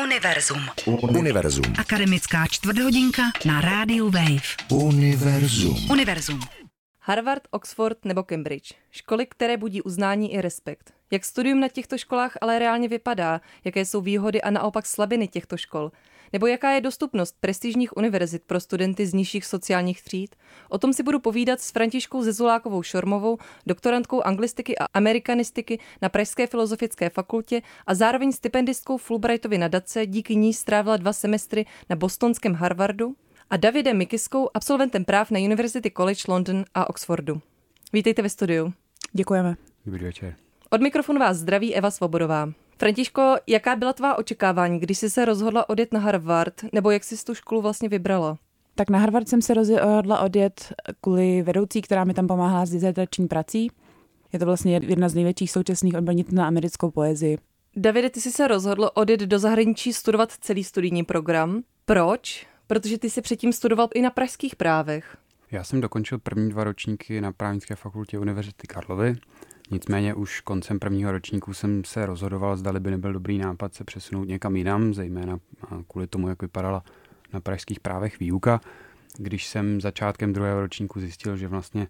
Univerzum. Univerzum. Akademická čtvrthodinka na rádiu Wave. Univerzum. Univerzum. Harvard, Oxford nebo Cambridge. Školy, které budí uznání i respekt. Jak studium na těchto školách ale reálně vypadá, jaké jsou výhody a naopak slabiny těchto škol. Nebo jaká je dostupnost prestižních univerzit pro studenty z nižších sociálních tříd? O tom si budu povídat s Františkou Zezulákovou Šormovou, doktorantkou anglistiky a amerikanistiky na Pražské filozofické fakultě a zároveň stipendistkou Fulbrightovy nadace, díky ní strávila dva semestry na bostonském Harvardu a Davidem Mikiskou, absolventem práv na University College London a Oxfordu. Vítejte ve studiu. Děkujeme. Dobrý večer. Od mikrofonu vás zdraví Eva Svobodová. Františko, jaká byla tvá očekávání, když jsi se rozhodla odjet na Harvard, nebo jak jsi tu školu vlastně vybrala? Tak na Harvard jsem se rozhodla odjet kvůli vedoucí, která mi tam pomáhala s dizertační prací. Je to vlastně jedna z největších současných odbornic na americkou poezii. Davide, ty jsi se rozhodl odjet do zahraničí studovat celý studijní program. Proč? Protože ty jsi předtím studoval i na pražských právech. Já jsem dokončil první dva ročníky na právnické fakultě Univerzity Karlovy. Nicméně už koncem prvního ročníku jsem se rozhodoval, zda by nebyl dobrý nápad se přesunout někam jinam, zejména kvůli tomu, jak vypadala na pražských právech výuka. Když jsem začátkem druhého ročníku zjistil, že vlastně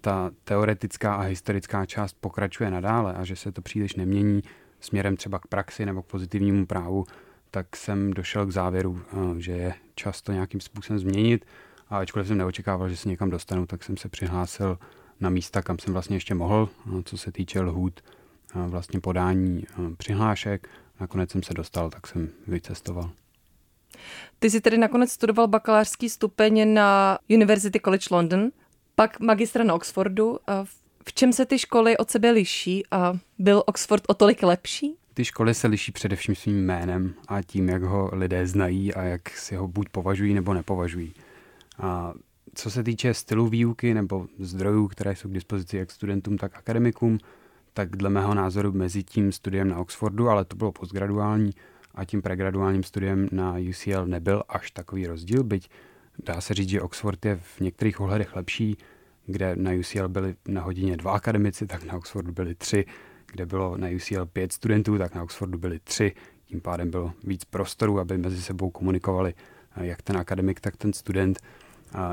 ta teoretická a historická část pokračuje nadále a že se to příliš nemění směrem třeba k praxi nebo k pozitivnímu právu, tak jsem došel k závěru, že je čas to nějakým způsobem změnit. A ačkoliv jsem neočekával, že se někam dostanu, tak jsem se přihlásil na místa, kam jsem vlastně ještě mohl, co se týče lhůt vlastně podání přihlášek. Nakonec jsem se dostal, tak jsem vycestoval. Ty jsi tedy nakonec studoval bakalářský stupeň na University College London, pak magistra na Oxfordu. V čem se ty školy od sebe liší a byl Oxford o tolik lepší? Ty školy se liší především svým jménem a tím, jak ho lidé znají a jak si ho buď považují nebo nepovažují. A co se týče stylu výuky nebo zdrojů, které jsou k dispozici jak studentům, tak akademikům, tak dle mého názoru mezi tím studiem na Oxfordu, ale to bylo postgraduální, a tím pregraduálním studiem na UCL nebyl až takový rozdíl, byť dá se říct, že Oxford je v některých ohledech lepší, kde na UCL byli na hodině dva akademici, tak na Oxfordu byli tři, kde bylo na UCL pět studentů, tak na Oxfordu byli tři, tím pádem bylo víc prostoru, aby mezi sebou komunikovali jak ten akademik, tak ten student.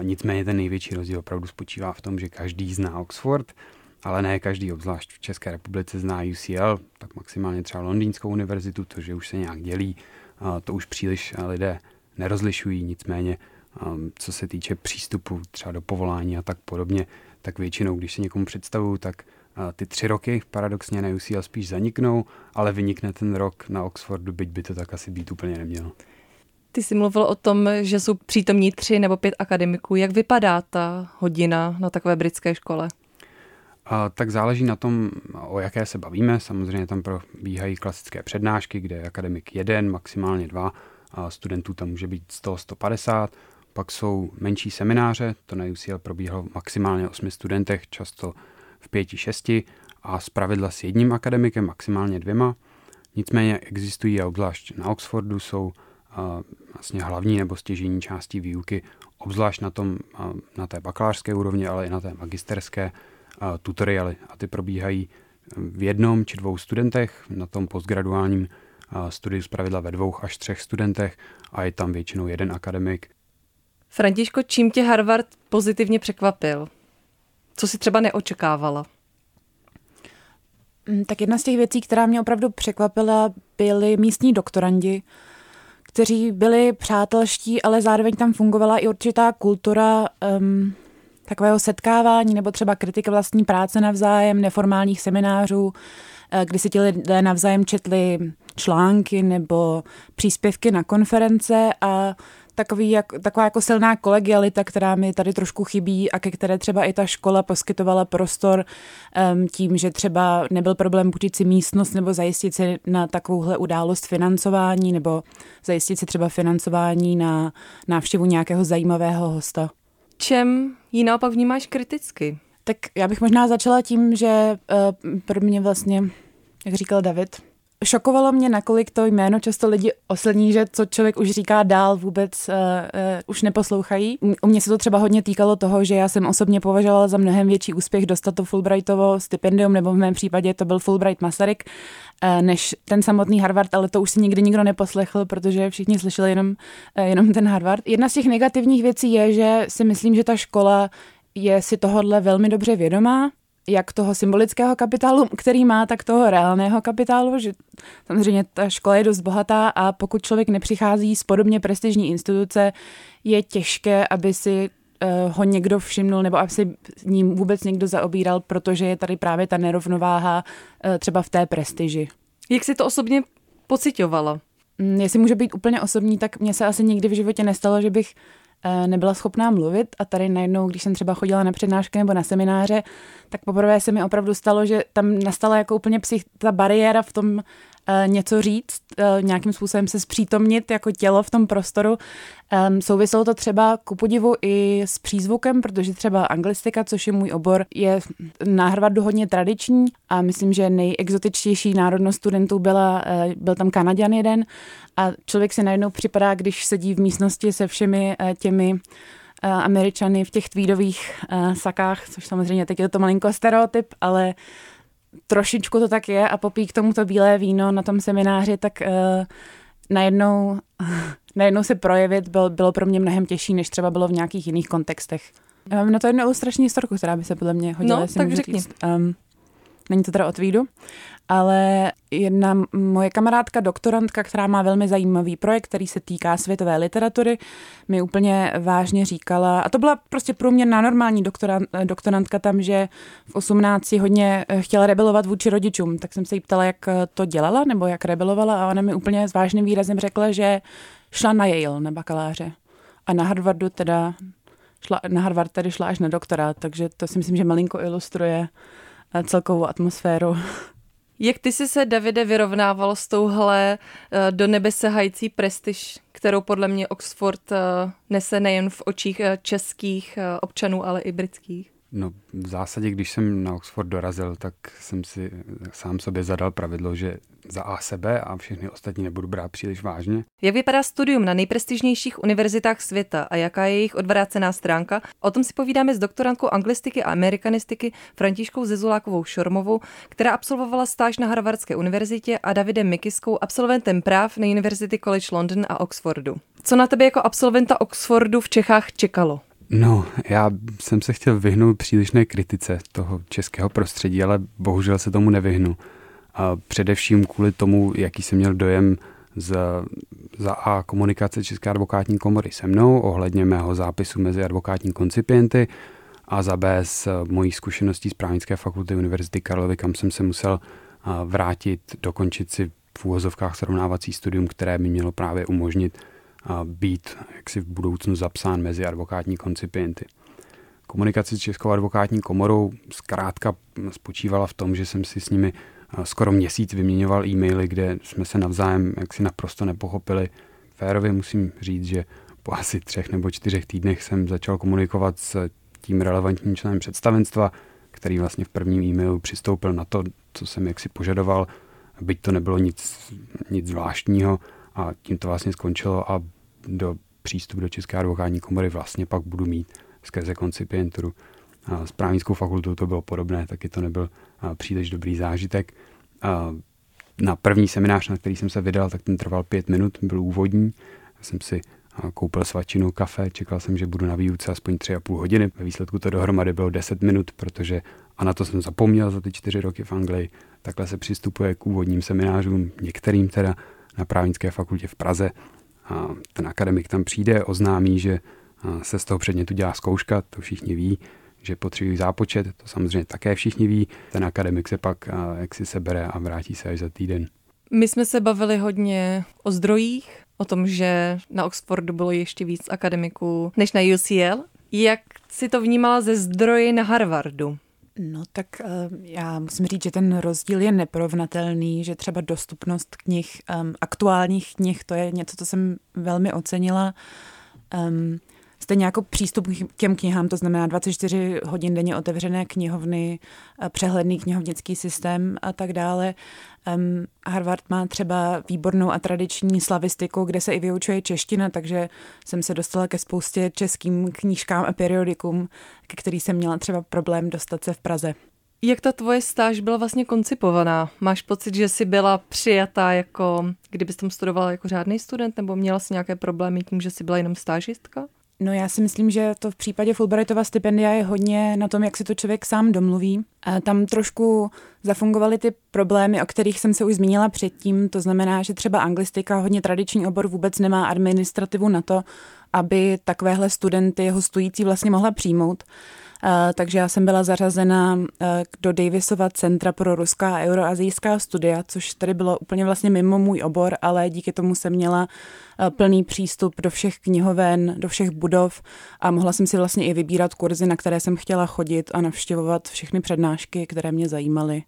Nicméně ten největší rozdíl opravdu spočívá v tom, že každý zná Oxford, ale ne každý, obzvlášť v České republice, zná UCL, tak maximálně třeba Londýnskou univerzitu, to, že už se nějak dělí, to už příliš lidé nerozlišují, nicméně co se týče přístupu třeba do povolání a tak podobně, tak většinou, když se někomu představuju, tak ty tři roky paradoxně na UCL spíš zaniknou, ale vynikne ten rok na Oxfordu, byť by to tak asi být úplně nemělo. Ty jsi mluvil o tom, že jsou přítomní tři nebo pět akademiků. Jak vypadá ta hodina na takové britské škole? A, tak záleží na tom, o jaké se bavíme. Samozřejmě tam probíhají klasické přednášky, kde je akademik jeden, maximálně dva, a studentů tam může být 100-150. Pak jsou menší semináře, to na UCL probíhalo maximálně 8 studentech, často v pěti, šesti a zpravidla s jedním akademikem, maximálně dvěma. Nicméně existují a obzvlášť na Oxfordu jsou vlastně hlavní nebo stěžení části výuky, obzvlášť na, tom, na té bakalářské úrovni, ale i na té magisterské tutoriály. A ty probíhají v jednom či dvou studentech, na tom postgraduálním studiu zpravidla ve dvou až třech studentech a je tam většinou jeden akademik. Františko, čím tě Harvard pozitivně překvapil? Co si třeba neočekávala? Mm, tak jedna z těch věcí, která mě opravdu překvapila, byly místní doktorandi, kteří byli přátelští, ale zároveň tam fungovala i určitá kultura um, takového setkávání nebo třeba kritika vlastní práce navzájem, neformálních seminářů, eh, kdy si ti lidé navzájem četli články nebo příspěvky na konference a takový, jak, taková jako silná kolegialita, která mi tady trošku chybí a ke které třeba i ta škola poskytovala prostor um, tím, že třeba nebyl problém půjčit si místnost nebo zajistit si na takovouhle událost financování nebo zajistit si třeba financování na návštěvu nějakého zajímavého hosta. Čem ji naopak vnímáš kriticky? Tak já bych možná začala tím, že uh, pro mě vlastně, jak říkal David, šokovalo mě, nakolik to jméno často lidi oslní, že co člověk už říká dál, vůbec uh, uh, už neposlouchají. U mě se to třeba hodně týkalo toho, že já jsem osobně považovala za mnohem větší úspěch dostat to Fulbrightovo stipendium, nebo v mém případě to byl Fulbright Masaryk, uh, než ten samotný Harvard, ale to už si nikdy nikdo neposlechl, protože všichni slyšeli jenom, uh, jenom ten Harvard. Jedna z těch negativních věcí je, že si myslím, že ta škola je si tohodle velmi dobře vědomá, jak toho symbolického kapitálu, který má, tak toho reálného kapitálu, že samozřejmě ta škola je dost bohatá a pokud člověk nepřichází z podobně prestižní instituce, je těžké, aby si uh, ho někdo všimnul nebo aby si ním vůbec někdo zaobíral, protože je tady právě ta nerovnováha uh, třeba v té prestiži. Jak si to osobně pocitovala? Mm, jestli může být úplně osobní, tak mně se asi nikdy v životě nestalo, že bych Eh, nebyla schopná mluvit a tady najednou, když jsem třeba chodila na přednášky nebo na semináře, tak poprvé se mi opravdu stalo, že tam nastala jako úplně psych, ta bariéra v tom Eh, něco říct, eh, nějakým způsobem se zpřítomnit jako tělo v tom prostoru. Souviselo to třeba ku podivu i s přízvukem, protože třeba anglistika, což je můj obor, je na Harvardu hodně tradiční a myslím, že nejexotičtější národnost studentů byla, eh, byl tam Kanaděn jeden a člověk si najednou připadá, když sedí v místnosti se všemi těmi Američany v těch tweedových sakách, což samozřejmě teď je to malinko stereotyp, ale trošičku to tak je a popí k tomu to bílé víno na tom semináři, tak uh, najednou, najednou se projevit bylo, bylo pro mě mnohem těžší, než třeba bylo v nějakých jiných kontextech. Um, na to jednu ilustrační historku, která by se podle mě hodila, no, tak řekni. Říct. Um, není to teda od Vídu, ale jedna moje kamarádka, doktorantka, která má velmi zajímavý projekt, který se týká světové literatury, mi úplně vážně říkala, a to byla prostě průměrná normální doktorant, doktorantka tam, že v 18 hodně eh, chtěla rebelovat vůči rodičům, tak jsem se jí ptala, jak eh, to dělala, nebo jak rebelovala a ona mi úplně s vážným výrazem řekla, že šla na Yale, na bakaláře. A na Harvardu teda šla, na Harvard tedy šla až na doktorát, takže to si myslím, že malinko ilustruje eh, celkovou atmosféru jak ty jsi se, Davide, vyrovnával s touhle uh, do nebe sehající prestiž, kterou podle mě Oxford uh, nese nejen v očích uh, českých občanů, ale i britských? No v zásadě, když jsem na Oxford dorazil, tak jsem si sám sobě zadal pravidlo, že za A sebe a všechny ostatní nebudu brát příliš vážně. Jak vypadá studium na nejprestižnějších univerzitách světa a jaká je jejich odvrácená stránka? O tom si povídáme s doktorantkou anglistiky a amerikanistiky Františkou Zezulákovou Šormovou, která absolvovala stáž na Harvardské univerzitě a Davidem Mikiskou, absolventem práv na University College London a Oxfordu. Co na tebe jako absolventa Oxfordu v Čechách čekalo? No, já jsem se chtěl vyhnout přílišné kritice toho českého prostředí, ale bohužel se tomu nevyhnu. A především kvůli tomu, jaký jsem měl dojem z, za A komunikace České advokátní komory se mnou ohledně mého zápisu mezi advokátní koncipienty a za B z mojí zkušeností z právnické fakulty Univerzity Karlovy, kam jsem se musel vrátit, dokončit si v úvozovkách srovnávací studium, které mi mělo právě umožnit být jaksi v budoucnu zapsán mezi advokátní koncipienty. Komunikace s Českou advokátní komorou zkrátka spočívala v tom, že jsem si s nimi skoro měsíc vyměňoval e-maily, kde jsme se navzájem jaksi naprosto nepochopili. Férově musím říct, že po asi třech nebo čtyřech týdnech jsem začal komunikovat s tím relevantním členem představenstva, který vlastně v prvním e-mailu přistoupil na to, co jsem jaksi požadoval, byť to nebylo nic, nic zvláštního a tím to vlastně skončilo a do přístup do České advokátní komory vlastně pak budu mít skrze koncipienturu. S právnickou fakultou to bylo podobné, taky to nebyl příliš dobrý zážitek. Na první seminář, na který jsem se vydal, tak ten trval pět minut, byl úvodní. Já jsem si koupil svačinu, kafe, čekal jsem, že budu na výuce aspoň tři a půl hodiny. Ve výsledku to dohromady bylo 10 minut, protože a na to jsem zapomněl za ty čtyři roky v Anglii. Takhle se přistupuje k úvodním seminářům, některým teda na právnické fakultě v Praze. A ten akademik tam přijde, oznámí, že se z toho předmětu dělá zkouška, to všichni ví, že potřebují zápočet, to samozřejmě také všichni ví. Ten akademik se pak jak si sebere a vrátí se až za týden. My jsme se bavili hodně o zdrojích, o tom, že na Oxfordu bylo ještě víc akademiků než na UCL. Jak si to vnímala ze zdroje na Harvardu? No tak uh, já musím říct, že ten rozdíl je neporovnatelný, že třeba dostupnost knih, um, aktuálních knih, to je něco, co jsem velmi ocenila. Stejně jako přístup k těm knihám, to znamená 24 hodin denně otevřené knihovny, přehledný knihovnický systém a tak dále. Um, Harvard má třeba výbornou a tradiční slavistiku, kde se i vyučuje čeština, takže jsem se dostala ke spoustě českým knížkám a periodikům, ke který jsem měla třeba problém dostat se v Praze. Jak ta tvoje stáž byla vlastně koncipovaná? Máš pocit, že jsi byla přijatá jako, kdybys tam studovala jako řádný student, nebo měla jsi nějaké problémy tím, že jsi byla jenom stážistka? No já si myslím, že to v případě Fulbrightova stipendia je hodně na tom, jak si to člověk sám domluví. A tam trošku zafungovaly ty problémy, o kterých jsem se už zmínila předtím. To znamená, že třeba anglistika, hodně tradiční obor, vůbec nemá administrativu na to, aby takovéhle studenty hostující vlastně mohla přijmout. Takže já jsem byla zařazena do Davisova centra pro ruská a euroazijská studia, což tady bylo úplně vlastně mimo můj obor, ale díky tomu jsem měla plný přístup do všech knihoven, do všech budov a mohla jsem si vlastně i vybírat kurzy, na které jsem chtěla chodit a navštěvovat všechny přednášky, které mě zajímaly.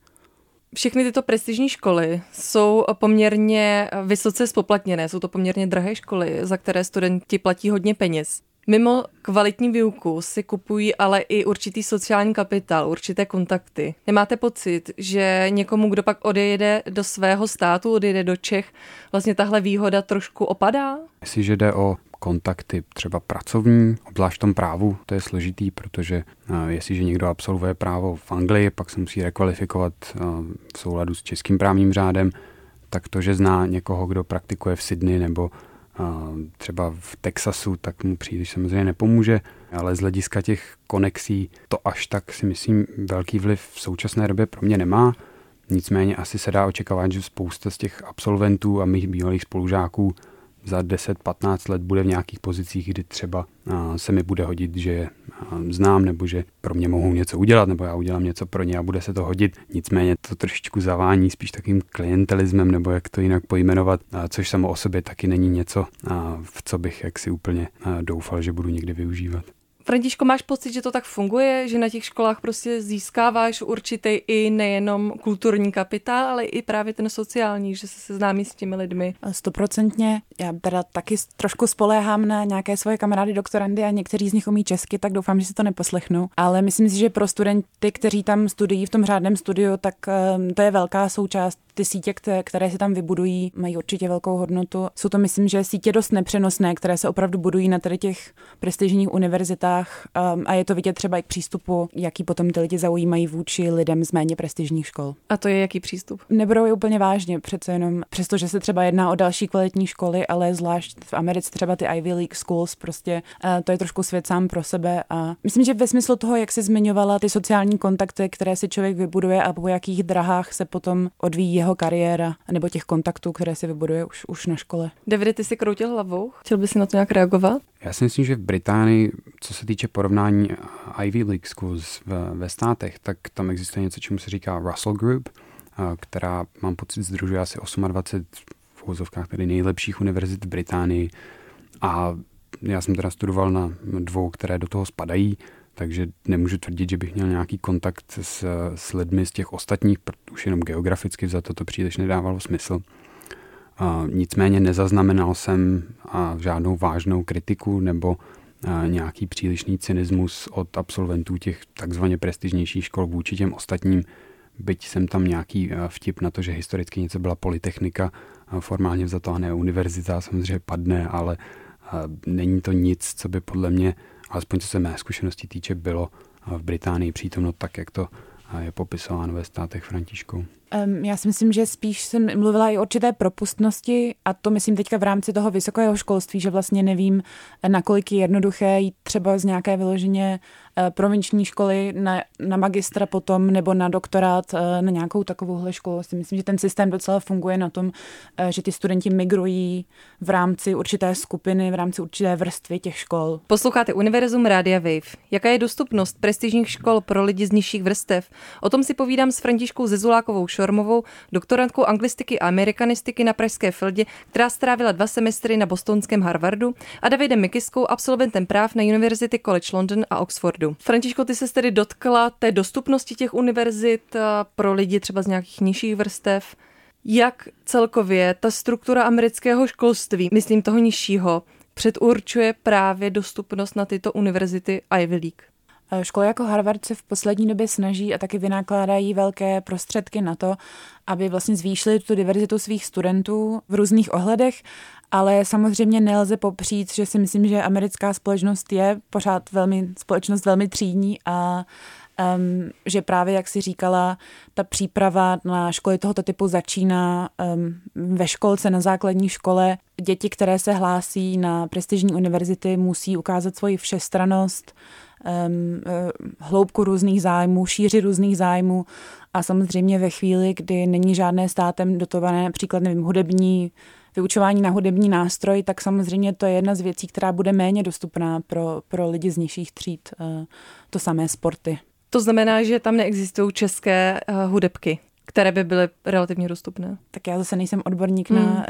Všechny tyto prestižní školy jsou poměrně vysoce spoplatněné, jsou to poměrně drahé školy, za které studenti platí hodně peněz. Mimo kvalitní výuku si kupují ale i určitý sociální kapitál, určité kontakty. Nemáte pocit, že někomu, kdo pak odejde do svého státu, odejde do Čech, vlastně tahle výhoda trošku opadá? Jestliže jde o kontakty třeba pracovní, obzvlášť v tom právu, to je složitý, protože uh, jestliže někdo absolvuje právo v Anglii, pak se musí rekvalifikovat uh, v souladu s českým právním řádem, tak to, že zná někoho, kdo praktikuje v Sydney nebo třeba v Texasu, tak mu příliš samozřejmě nepomůže, ale z hlediska těch konexí to až tak si myslím velký vliv v současné době pro mě nemá. Nicméně asi se dá očekávat, že spousta z těch absolventů a mých bývalých spolužáků za 10-15 let bude v nějakých pozicích, kdy třeba se mi bude hodit, že je znám, nebo že pro mě mohou něco udělat, nebo já udělám něco pro ně a bude se to hodit. Nicméně to trošičku zavání spíš takým klientelismem, nebo jak to jinak pojmenovat, což samo o sobě taky není něco, v co bych jaksi úplně doufal, že budu někdy využívat. Františko, máš pocit, že to tak funguje, že na těch školách prostě získáváš určitý i nejenom kulturní kapitál, ale i právě ten sociální, že se seznámí s těmi lidmi? Stoprocentně. Já teda taky trošku spoléhám na nějaké svoje kamarády doktorandy a někteří z nich umí česky, tak doufám, že si to neposlechnu. Ale myslím si, že pro studenty, kteří tam studují v tom řádném studiu, tak um, to je velká součást ty sítě, které, které se tam vybudují, mají určitě velkou hodnotu. Jsou to, myslím, že sítě dost nepřenosné, které se opravdu budují na tady těch prestižních univerzitách um, a je to vidět třeba i k přístupu, jaký potom ty lidi zaujímají vůči lidem z méně prestižních škol. A to je jaký přístup? Neberou je úplně vážně, přece jenom, přestože se třeba jedná o další kvalitní školy, ale zvlášť v Americe třeba ty Ivy League schools, prostě uh, to je trošku svět sám pro sebe a myslím, že ve smyslu toho, jak jsi zmiňovala ty sociální kontakty, které si člověk vybuduje a po jakých drahách se potom odvíjí jeho kariéra nebo těch kontaktů, které si vybuduje už, už na škole. Davide, ty si kroutil hlavou? Chtěl bys si na to nějak reagovat? Já si myslím, že v Británii, co se týče porovnání Ivy League schools ve, ve státech, tak tam existuje něco, čemu se říká Russell Group, která, mám pocit, združuje asi 28 v úzovkách tedy nejlepších univerzit v Británii. A já jsem teda studoval na dvou, které do toho spadají takže nemůžu tvrdit, že bych měl nějaký kontakt s, s lidmi z těch ostatních, už jenom geograficky za to to příliš nedávalo smysl. A nicméně nezaznamenal jsem a žádnou vážnou kritiku nebo nějaký přílišný cynismus od absolventů těch takzvaně prestižnějších škol vůči těm ostatním, byť jsem tam nějaký vtip na to, že historicky něco byla polytechnika, formálně za to a ne univerzita, samozřejmě padne, ale není to nic, co by podle mě alespoň co se mé zkušenosti týče, bylo v Británii přítomno tak, jak to je popisováno ve státech Františkou. Um, já si myslím, že spíš jsem mluvila i o určité propustnosti a to myslím teďka v rámci toho vysokého školství, že vlastně nevím, nakolik je jednoduché jít třeba z nějaké vyloženě Eh, provinční školy na, na magistra potom nebo na doktorát eh, na nějakou takovouhle školu. Si myslím, že ten systém docela funguje na tom, eh, že ty studenti migrují v rámci určité skupiny, v rámci určité vrstvy těch škol. Posloucháte Univerzum Rádia Wave. Jaká je dostupnost prestižních škol pro lidi z nižších vrstev? O tom si povídám s Františkou Zezulákovou Šormovou, doktorantkou anglistiky a amerikanistiky na Pražské Fildě, která strávila dva semestry na bostonském Harvardu a Davidem Mikiskou, absolventem práv na University College London a Oxford opravdu. Františko, ty se tedy dotkla té dostupnosti těch univerzit pro lidi třeba z nějakých nižších vrstev. Jak celkově ta struktura amerického školství, myslím toho nižšího, předurčuje právě dostupnost na tyto univerzity Ivy League? Eh, školy jako Harvard se v poslední době snaží a taky vynakládají velké prostředky na to, aby vlastně zvýšili tu diverzitu svých studentů v různých ohledech, ale samozřejmě nelze popřít, že si myslím, že americká společnost je pořád velmi, společnost velmi třídní a um, že právě, jak si říkala, ta příprava na školy tohoto typu začíná um, ve školce, na základní škole. Děti, které se hlásí na prestižní univerzity, musí ukázat svoji všestranost, hloubku různých zájmů, šíři různých zájmů a samozřejmě ve chvíli, kdy není žádné státem dotované, například nevím, hudební vyučování na hudební nástroj, tak samozřejmě to je jedna z věcí, která bude méně dostupná pro, pro lidi z nižších tříd. Uh, to samé sporty. To znamená, že tam neexistují české uh, hudebky které by byly relativně dostupné. Tak já zase nejsem odborník hmm. na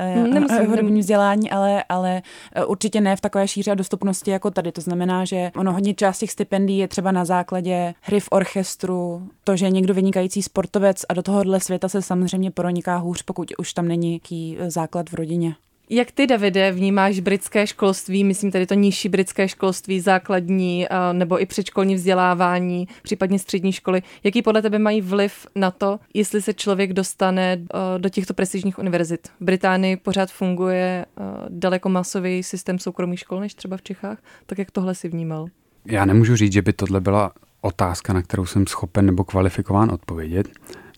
uh, hudební vzdělání, ale, ale určitě ne v takové šíře a dostupnosti jako tady. To znamená, že ono hodně část těch stipendií je třeba na základě hry v orchestru, to, že je někdo vynikající sportovec a do tohohle světa se samozřejmě proniká hůř, pokud už tam není nějaký základ v rodině. Jak ty, Davide, vnímáš britské školství, myslím tedy to nižší britské školství, základní nebo i předškolní vzdělávání, případně střední školy? Jaký podle tebe mají vliv na to, jestli se člověk dostane do těchto prestižních univerzit? V Británii pořád funguje daleko masový systém soukromých škol než třeba v Čechách, tak jak tohle si vnímal? Já nemůžu říct, že by tohle byla otázka, na kterou jsem schopen nebo kvalifikován odpovědět.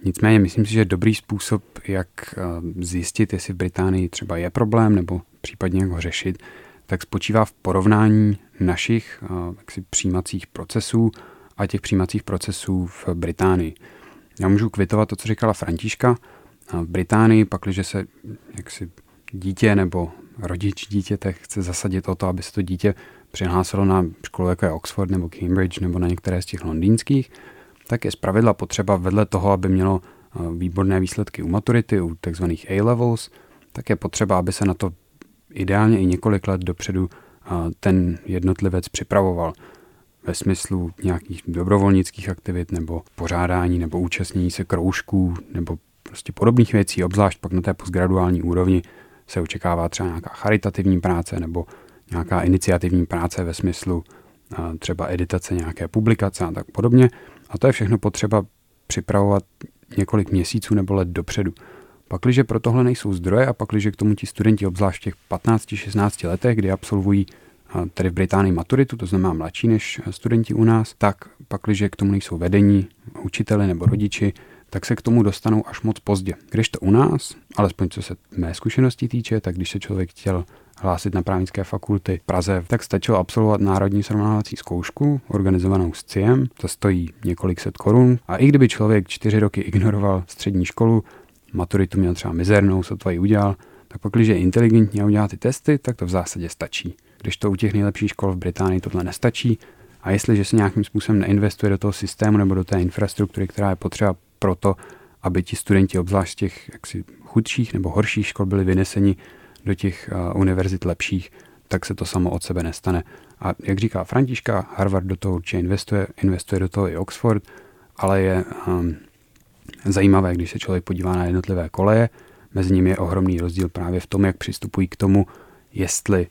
Nicméně myslím si, že dobrý způsob, jak eh, zjistit, jestli v Británii třeba je problém nebo případně jak ho řešit, tak spočívá v porovnání našich eh, jaksi, přijímacích procesů a těch přijímacích procesů v Británii. Já můžu kvitovat to, co říkala Františka. V Británii, pakliže se jaksi dítě nebo rodič dítěte chce zasadit o to, aby se to dítě přihlásilo na školu jako je Oxford nebo Cambridge nebo na některé z těch londýnských, tak je zpravidla potřeba vedle toho, aby mělo eh, výborné výsledky u maturity, u tzv. A-levels, tak je potřeba, aby se na to ideálně i několik let dopředu eh, ten jednotlivec připravoval ve smyslu nějakých dobrovolnických aktivit nebo pořádání nebo účastnění se kroužků nebo prostě podobných věcí, obzvlášť pak na té postgraduální úrovni se očekává třeba nějaká charitativní práce nebo nějaká iniciativní práce ve smyslu eh, třeba editace nějaké publikace a tak podobně. A to je všechno potřeba připravovat několik měsíců nebo let dopředu. Pakliže pro tohle nejsou zdroje a pakliže k tomu ti studenti obzvlášť v těch 15-16 letech, kdy absolvují tedy v Británii maturitu, to znamená mladší než studenti u nás, tak pakliže k tomu nejsou vedení, učiteli nebo rodiči, tak se k tomu dostanou až moc pozdě. Když to u nás, alespoň co se mé zkušenosti týče, tak když se člověk chtěl hlásit na právnické fakulty v Praze, tak stačilo absolvovat národní srovnávací zkoušku organizovanou s CIEM. To stojí několik set korun. A i kdyby člověk čtyři roky ignoroval střední školu, maturitu měl třeba mizernou, sotva ji udělal, tak pokud je inteligentní a udělá ty testy, tak to v zásadě stačí. Když to u těch nejlepších škol v Británii tohle nestačí, a jestliže se nějakým způsobem neinvestuje do toho systému nebo do té infrastruktury, která je potřeba pro to, aby ti studenti obzvlášť těch jaksi chudších nebo horších škol byli vyneseni do těch univerzit lepších, tak se to samo od sebe nestane. A jak říká Františka, Harvard do toho určitě investuje, investuje do toho i Oxford, ale je um, zajímavé, když se člověk podívá na jednotlivé koleje, mezi nimi je ohromný rozdíl právě v tom, jak přistupují k tomu, jestli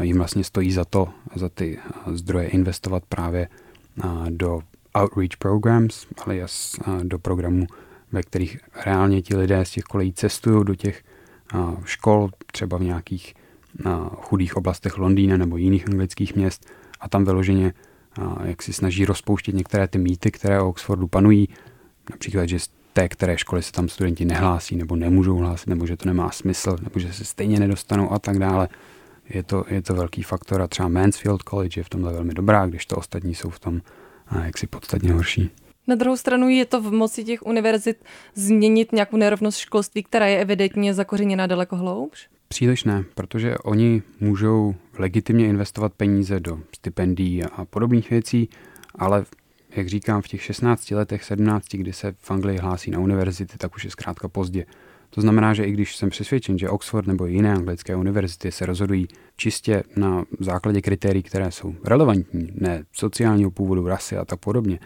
jim vlastně stojí za to, za ty zdroje investovat právě do outreach programs, alias uh, do programů, ve kterých reálně ti lidé z těch kolejí cestují do těch škol, třeba v nějakých chudých oblastech Londýna nebo jiných anglických měst a tam vyloženě jak si snaží rozpouštět některé ty mýty, které o Oxfordu panují, například, že z té které školy se tam studenti nehlásí nebo nemůžou hlásit, nebo že to nemá smysl, nebo že se stejně nedostanou a tak dále. Je to, je to velký faktor a třeba Mansfield College je v tomhle velmi dobrá, když to ostatní jsou v tom jaksi podstatně horší. Na druhou stranu je to v moci těch univerzit změnit nějakou nerovnost školství, která je evidentně zakořeněna daleko hloubš? Příliš ne, protože oni můžou legitimně investovat peníze do stipendií a podobných věcí, ale jak říkám, v těch 16 letech, 17, kdy se v Anglii hlásí na univerzity, tak už je zkrátka pozdě. To znamená, že i když jsem přesvědčen, že Oxford nebo jiné anglické univerzity se rozhodují čistě na základě kritérií, které jsou relevantní, ne sociálního původu, rasy a tak podobně,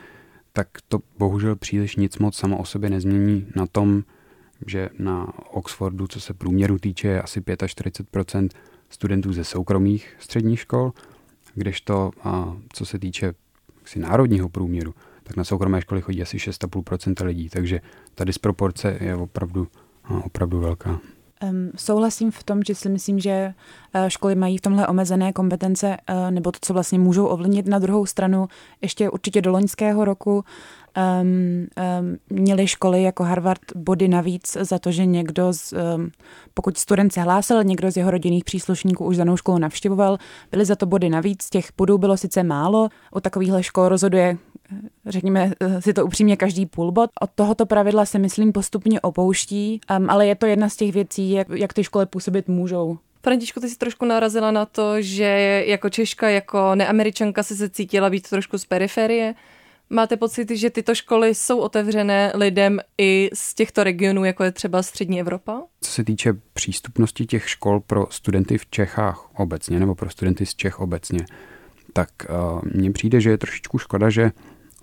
tak to bohužel příliš nic moc samo o sobě nezmění na tom, že na Oxfordu, co se průměru týče, je asi 45% studentů ze soukromých středních škol, kdežto a co se týče si národního průměru, tak na soukromé školy chodí asi 6,5% lidí, takže ta disproporce je opravdu, opravdu velká. Um, souhlasím v tom, že si myslím, že uh, školy mají v tomhle omezené kompetence, uh, nebo to, co vlastně můžou ovlivnit. Na druhou stranu, ještě určitě do loňského roku um, um, měly školy jako Harvard body navíc za to, že někdo, z, um, pokud student se hlásil, někdo z jeho rodinných příslušníků už danou školu navštěvoval, byly za to body navíc. Těch bodů bylo sice málo, u takovýchhle škol rozhoduje řekněme si to upřímně, každý půl bod. Od tohoto pravidla se, myslím, postupně opouští, um, ale je to jedna z těch věcí, jak, jak ty školy působit můžou. Františku, ty jsi trošku narazila na to, že jako Češka, jako neameričanka si se cítila být trošku z periferie. Máte pocit, že tyto školy jsou otevřené lidem i z těchto regionů, jako je třeba střední Evropa? Co se týče přístupnosti těch škol pro studenty v Čechách obecně, nebo pro studenty z Čech obecně, tak uh, mně přijde, že je trošičku škoda, že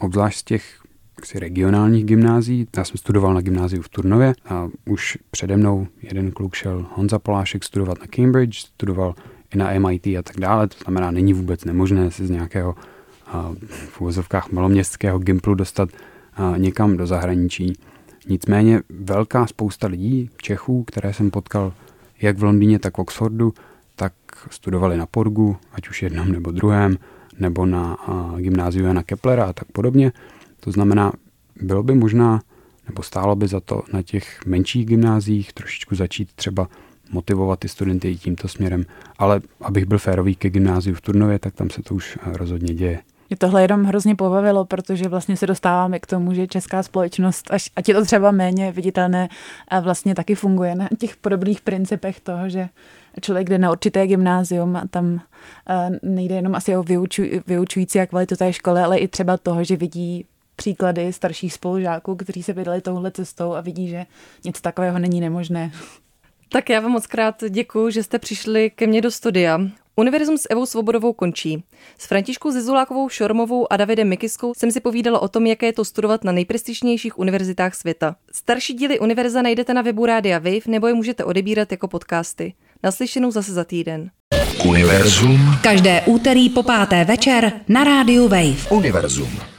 obzvlášť z těch jaksi regionálních gymnází. Já jsem studoval na gymnáziu v Turnově a už přede mnou jeden kluk šel Honza Polášek studovat na Cambridge, studoval i na MIT a tak dále. To znamená, není vůbec nemožné si z nějakého v úvozovkách maloměstského gimplu dostat někam do zahraničí. Nicméně velká spousta lidí, Čechů, které jsem potkal jak v Londýně, tak v Oxfordu, tak studovali na Porgu, ať už jednom nebo druhém, nebo na gymnáziu Jana Keplera a tak podobně. To znamená, bylo by možná, nebo stálo by za to na těch menších gymnázích trošičku začít třeba motivovat ty studenty i tímto směrem, ale abych byl férový ke gymnáziu v Turnově, tak tam se to už rozhodně děje. Mě tohle jenom hrozně pobavilo, protože vlastně se dostáváme k tomu, že česká společnost, až, ať je to třeba méně viditelné, vlastně taky funguje na těch podobných principech toho, že člověk jde na určité gymnázium a tam nejde jenom asi o vyuču, vyučující a kvalitu té školy, ale i třeba toho, že vidí příklady starších spolužáků, kteří se vydali touhle cestou a vidí, že něco takového není nemožné. Tak já vám moc krát děkuji, že jste přišli ke mně do studia. Univerzum s Evou Svobodovou končí. S Františkou Zizulákovou Šormovou a Davidem Mikiskou jsem si povídala o tom, jaké je to studovat na nejprestižnějších univerzitách světa. Starší díly Univerza najdete na webu Rádia Wave nebo je můžete odebírat jako podcasty. Naslyšenou zase za týden. Univerzum. Každé úterý po páté večer na rádiu Wave. Univerzum.